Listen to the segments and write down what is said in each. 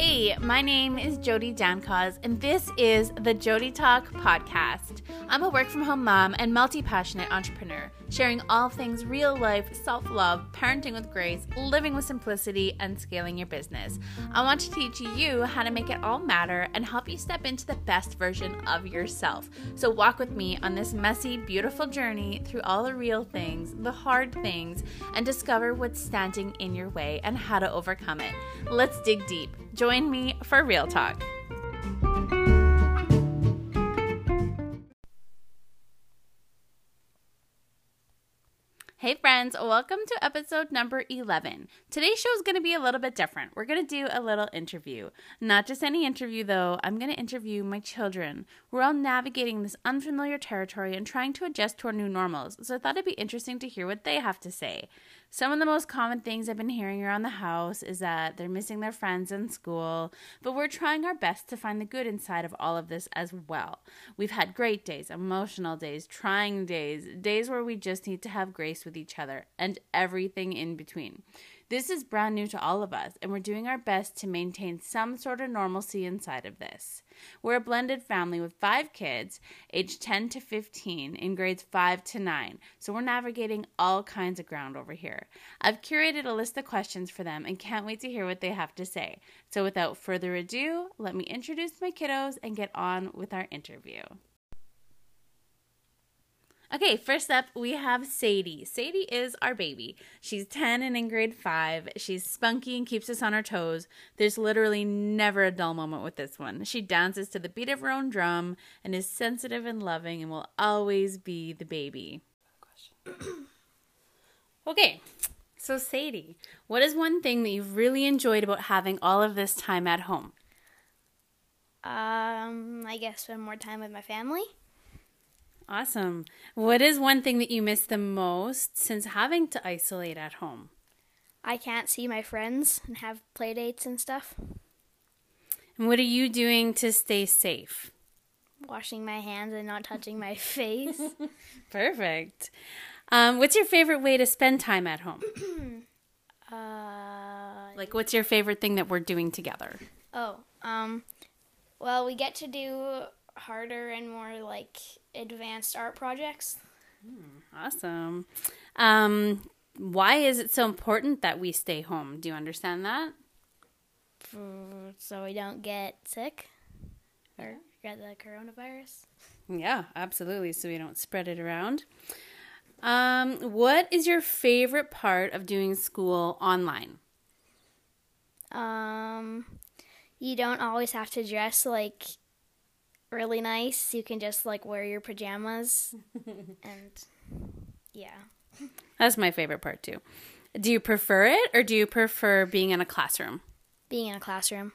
Hey, my name is Jody Dancause, and this is the Jody Talk podcast. I'm a work from home mom and multi passionate entrepreneur, sharing all things real life, self love, parenting with grace, living with simplicity, and scaling your business. I want to teach you how to make it all matter and help you step into the best version of yourself. So, walk with me on this messy, beautiful journey through all the real things, the hard things, and discover what's standing in your way and how to overcome it. Let's dig deep. Join me for Real Talk. Hey friends, welcome to episode number 11. Today's show is going to be a little bit different. We're going to do a little interview. Not just any interview though, I'm going to interview my children. We're all navigating this unfamiliar territory and trying to adjust to our new normals, so I thought it'd be interesting to hear what they have to say. Some of the most common things I've been hearing around the house is that they're missing their friends in school, but we're trying our best to find the good inside of all of this as well. We've had great days, emotional days, trying days, days where we just need to have grace with each other, and everything in between. This is brand new to all of us, and we're doing our best to maintain some sort of normalcy inside of this. We're a blended family with five kids, aged 10 to 15, in grades 5 to 9, so we're navigating all kinds of ground over here. I've curated a list of questions for them and can't wait to hear what they have to say. So without further ado, let me introduce my kiddos and get on with our interview. Okay, first up, we have Sadie. Sadie is our baby. She's 10 and in grade 5. She's spunky and keeps us on our toes. There's literally never a dull moment with this one. She dances to the beat of her own drum and is sensitive and loving and will always be the baby. okay, so Sadie, what is one thing that you've really enjoyed about having all of this time at home? Um, I guess spend more time with my family. Awesome. What is one thing that you miss the most since having to isolate at home? I can't see my friends and have play dates and stuff. And what are you doing to stay safe? Washing my hands and not touching my face. Perfect. Um, what's your favorite way to spend time at home? uh, like, what's your favorite thing that we're doing together? oh, um, well, we get to do harder and more like advanced art projects. Awesome. Um, why is it so important that we stay home? Do you understand that? So we don't get sick or get the coronavirus. Yeah, absolutely. So we don't spread it around. Um, what is your favorite part of doing school online? Um, you don't always have to dress like really nice. You can just like wear your pajamas and yeah. That's my favorite part too. Do you prefer it or do you prefer being in a classroom? Being in a classroom.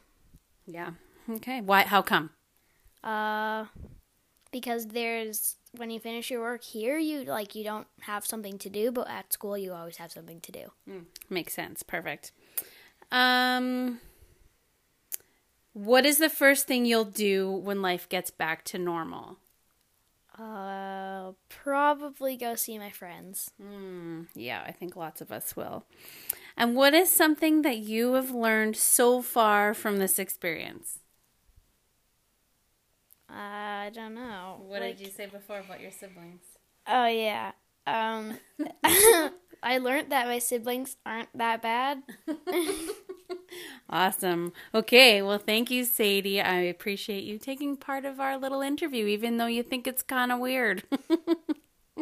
Yeah. Okay. Why? How come? Uh, because there's when you finish your work here, you like you don't have something to do, but at school you always have something to do. mm, Makes sense. Perfect. Um, what is the first thing you'll do when life gets back to normal? Uh, probably go see my friends. Hmm. Yeah, I think lots of us will. And what is something that you have learned so far from this experience? I don't know. What like- did you say before about your siblings? Oh yeah. Um, I learned that my siblings aren't that bad. Awesome. Okay, well, thank you, Sadie. I appreciate you taking part of our little interview, even though you think it's kind of weird.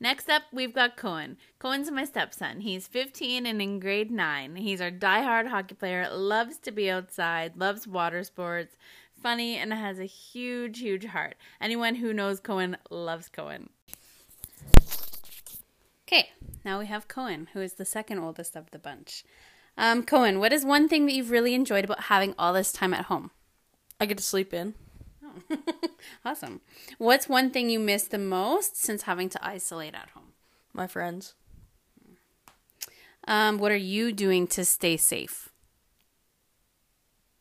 Next up, we've got Cohen. Cohen's my stepson. He's 15 and in grade 9. He's our diehard hockey player, loves to be outside, loves water sports, funny, and has a huge, huge heart. Anyone who knows Cohen loves Cohen. Okay, now we have Cohen, who is the second oldest of the bunch. Um, Cohen, what is one thing that you've really enjoyed about having all this time at home? I get to sleep in. Awesome. What's one thing you miss the most since having to isolate at home? My friends. Um, what are you doing to stay safe?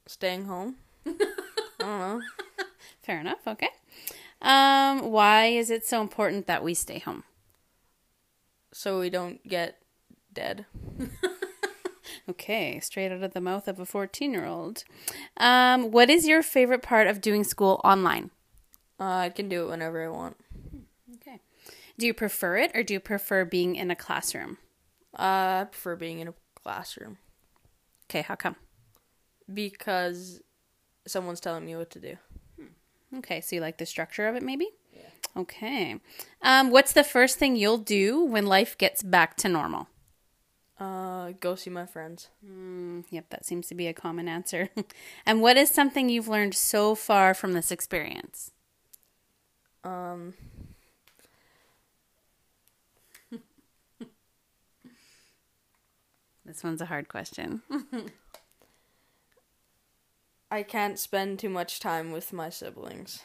Staying home. I don't know. Fair enough. Okay. Um, why is it so important that we stay home? So we don't get dead. Okay, straight out of the mouth of a 14 year old. Um, what is your favorite part of doing school online? Uh, I can do it whenever I want. Okay. Do you prefer it or do you prefer being in a classroom? Uh, I prefer being in a classroom Okay, how come? because someone's telling me what to do. Okay, so you like the structure of it maybe? Yeah. Okay. Um, what's the first thing you'll do when life gets back to normal? Uh, go see my friends. Mm, yep, that seems to be a common answer. and what is something you've learned so far from this experience? Um, This one's a hard question. I can't spend too much time with my siblings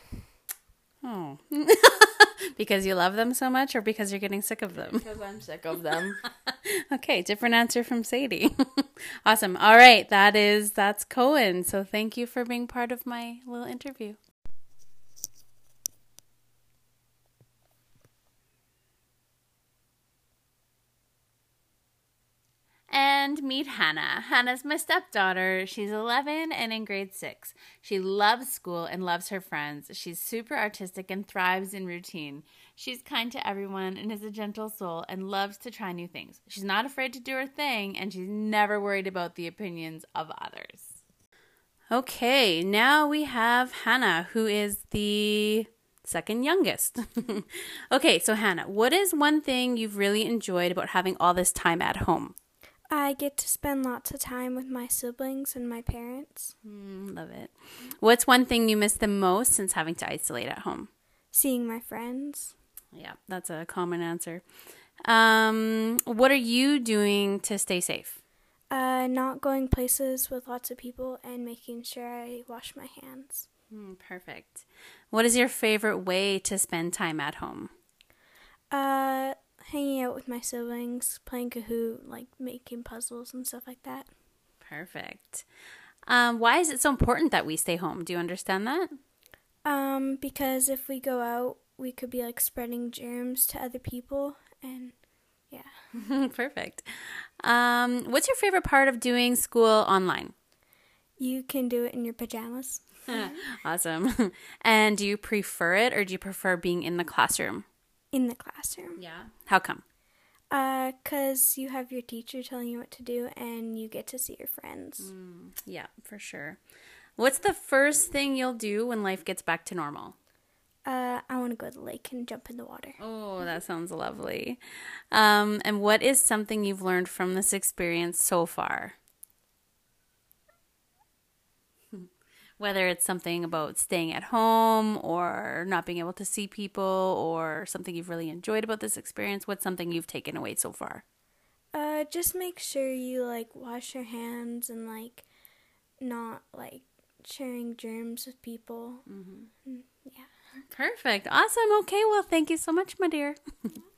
Oh. because you love them so much or because you're getting sick of them? because I'm sick of them. Okay, different answer from Sadie. awesome. All right, that is that's Cohen. So thank you for being part of my little interview. And meet Hannah. Hannah's my stepdaughter. She's 11 and in grade 6. She loves school and loves her friends. She's super artistic and thrives in routine. She's kind to everyone and is a gentle soul and loves to try new things. She's not afraid to do her thing and she's never worried about the opinions of others. Okay, now we have Hannah, who is the second youngest. okay, so Hannah, what is one thing you've really enjoyed about having all this time at home? I get to spend lots of time with my siblings and my parents, Mm, love it. What's one thing you miss the most since having to isolate at home? seeing my friends. Yeah, that's a common answer. Um, what are you doing to stay safe? Uh, not going places with lots of people and making sure I wash my hands. Mm, perfect. What is your favorite way to spend time at home? Uh, hanging out with my siblings, playing Kahoot, like making puzzles and stuff like that. Perfect. Um, why is it so important that we stay home? Do you understand that? Um, because if we go out, we could be like spreading germs to other people, and yeah. Perfect. Um, what's your favorite part of doing school online? You can do it in your pajamas. awesome. and do you prefer it or do you prefer being in the classroom? In the classroom. Yeah. How come? Uh, cause you have your teacher telling you what to do, and you get to see your friends. Yeah, for sure. What's the first thing you'll do when life gets back to normal? Uh, I want to go to the lake and jump in the water. Oh, that sounds lovely. Um, and what is something you've learned from this experience so far? Whether it's something about staying at home or not being able to see people or something you've really enjoyed about this experience, what's something you've taken away so far? Uh, just make sure you like wash your hands and like not like sharing germs with people. Mm, Yeah. Perfect. Awesome. Okay. Well, thank you so much, my dear.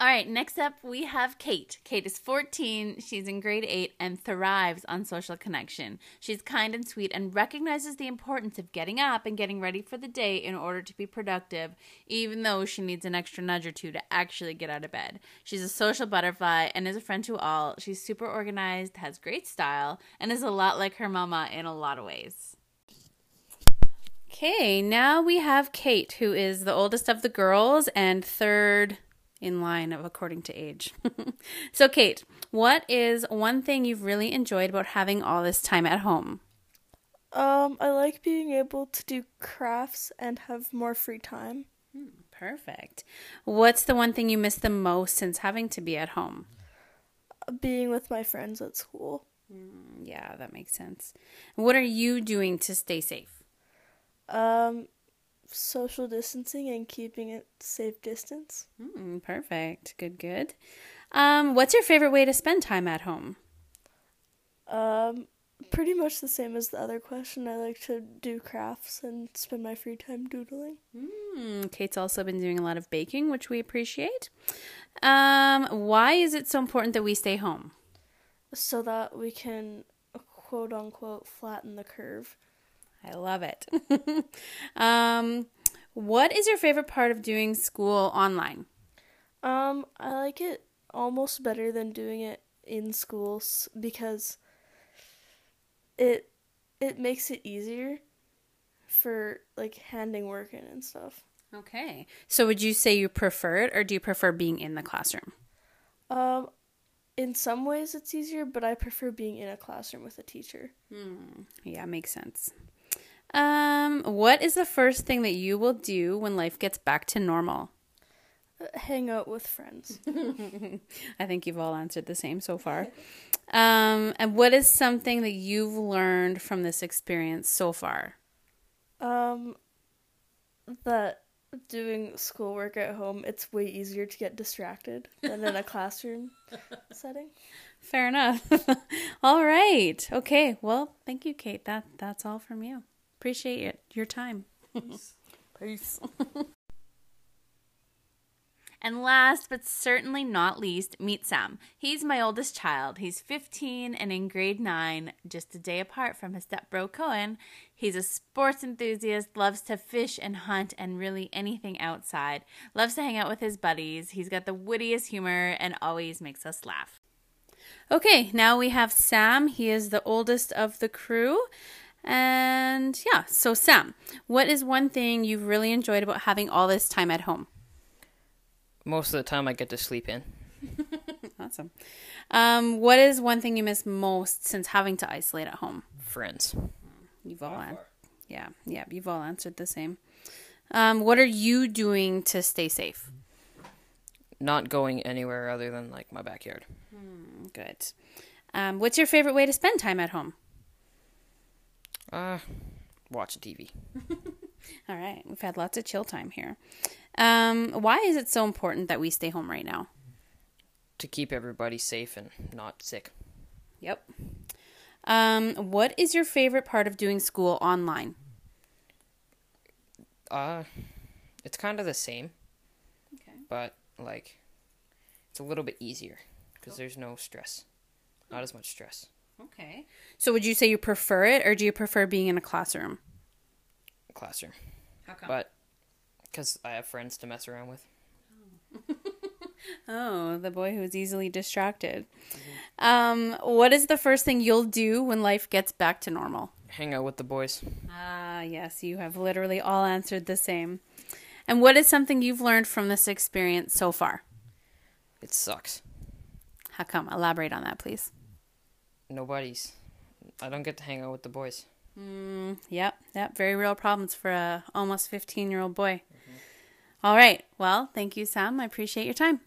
All right, next up we have Kate. Kate is 14, she's in grade 8 and thrives on social connection. She's kind and sweet and recognizes the importance of getting up and getting ready for the day in order to be productive, even though she needs an extra nudge or two to actually get out of bed. She's a social butterfly and is a friend to all. She's super organized, has great style, and is a lot like her mama in a lot of ways. Okay, now we have Kate, who is the oldest of the girls and third in line of according to age. so, Kate, what is one thing you've really enjoyed about having all this time at home? Um, I like being able to do crafts and have more free time. Perfect. What's the one thing you miss the most since having to be at home? Being with my friends at school. Yeah, that makes sense. What are you doing to stay safe? Um, social distancing and keeping it safe distance. Mm, perfect. Good, good. Um, what's your favorite way to spend time at home? Um, pretty much the same as the other question. I like to do crafts and spend my free time doodling. Mm, Kate's also been doing a lot of baking, which we appreciate. Um, why is it so important that we stay home? So that we can quote unquote flatten the curve. I love it. um, What is your favorite part of doing school online? Um, I like it almost better than doing it in schools because it it makes it easier for like handing work in and stuff. Okay. So would you say you prefer it or do you prefer being in the classroom? Um, in some ways it's easier, but I prefer being in a classroom with a teacher. Yeah, makes sense. Um, what is the first thing that you will do when life gets back to normal? Uh, Hang out with friends. I think you've all answered the same so far. Um, and what is something that you've learned from this experience so far? Um, that doing schoolwork at home, it's way easier to get distracted than in a classroom setting. Fair enough. all right. Okay. Well, thank you, Kate. That that's all from you. Appreciate it. Your time. Peace. Peace. and last but certainly not least, meet Sam. He's my oldest child. He's 15 and in grade 9, just a day apart from his stepbro Cohen. He's a sports enthusiast, loves to fish and hunt and really anything outside. Loves to hang out with his buddies. He's got the wittiest humor and always makes us laugh. Okay, now we have Sam. He is the oldest of the crew. And yeah, so Sam, what is one thing you've really enjoyed about having all this time at home? Most of the time, I get to sleep in. Awesome. Um, what is one thing you miss most since having to isolate at home? Friends. You've all an- yeah, yeah, you've all answered the same. Um, what are you doing to stay safe? Not going anywhere other than like my backyard. Good. Um, what's your favorite way to spend time at home? Uh, watch TV. All right, we've had lots of chill time here. Um, why is it so important that we stay home right now? to keep everybody safe and not sick. Yep. Um, what is your favorite part of doing school online? Uh, it's kind of the same, Okay. but like, it's a little bit easier because there's no stress, not as much stress. Okay. So would you say you prefer it or do you prefer being in a classroom? Classroom, How come? but because I have friends to mess around with. Oh, the boy who's easily distracted. Um, what is the first thing you'll do when life gets back to normal? Hang out with the boys. Ah, yes, you have literally all answered the same. And what is something you've learned from this experience so far? It sucks. How come? Elaborate on that, please. Nobody's. I don't get to hang out with the boys. Mm, yep, yep. Very real problems for a almost 15 year old boy. All right. Well, thank you, Sam. I appreciate your time.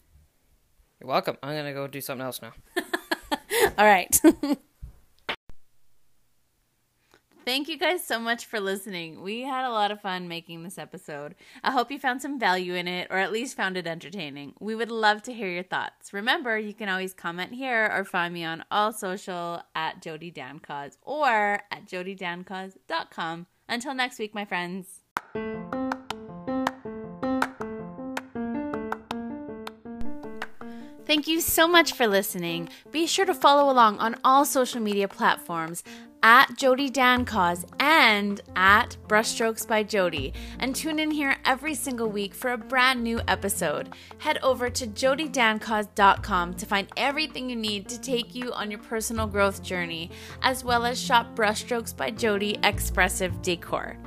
You're welcome. I'm gonna go do something else now. All right. Thank you guys so much for listening. We had a lot of fun making this episode. I hope you found some value in it or at least found it entertaining. We would love to hear your thoughts. Remember, you can always comment here or find me on all social at Jody Dancause or at jodydancause.com. Until next week, my friends. Thank you so much for listening. Be sure to follow along on all social media platforms at Jody cos and at Brushstrokes by Jody, and tune in here every single week for a brand new episode. Head over to JodyDanCause.com to find everything you need to take you on your personal growth journey, as well as shop Brushstrokes by Jody expressive decor.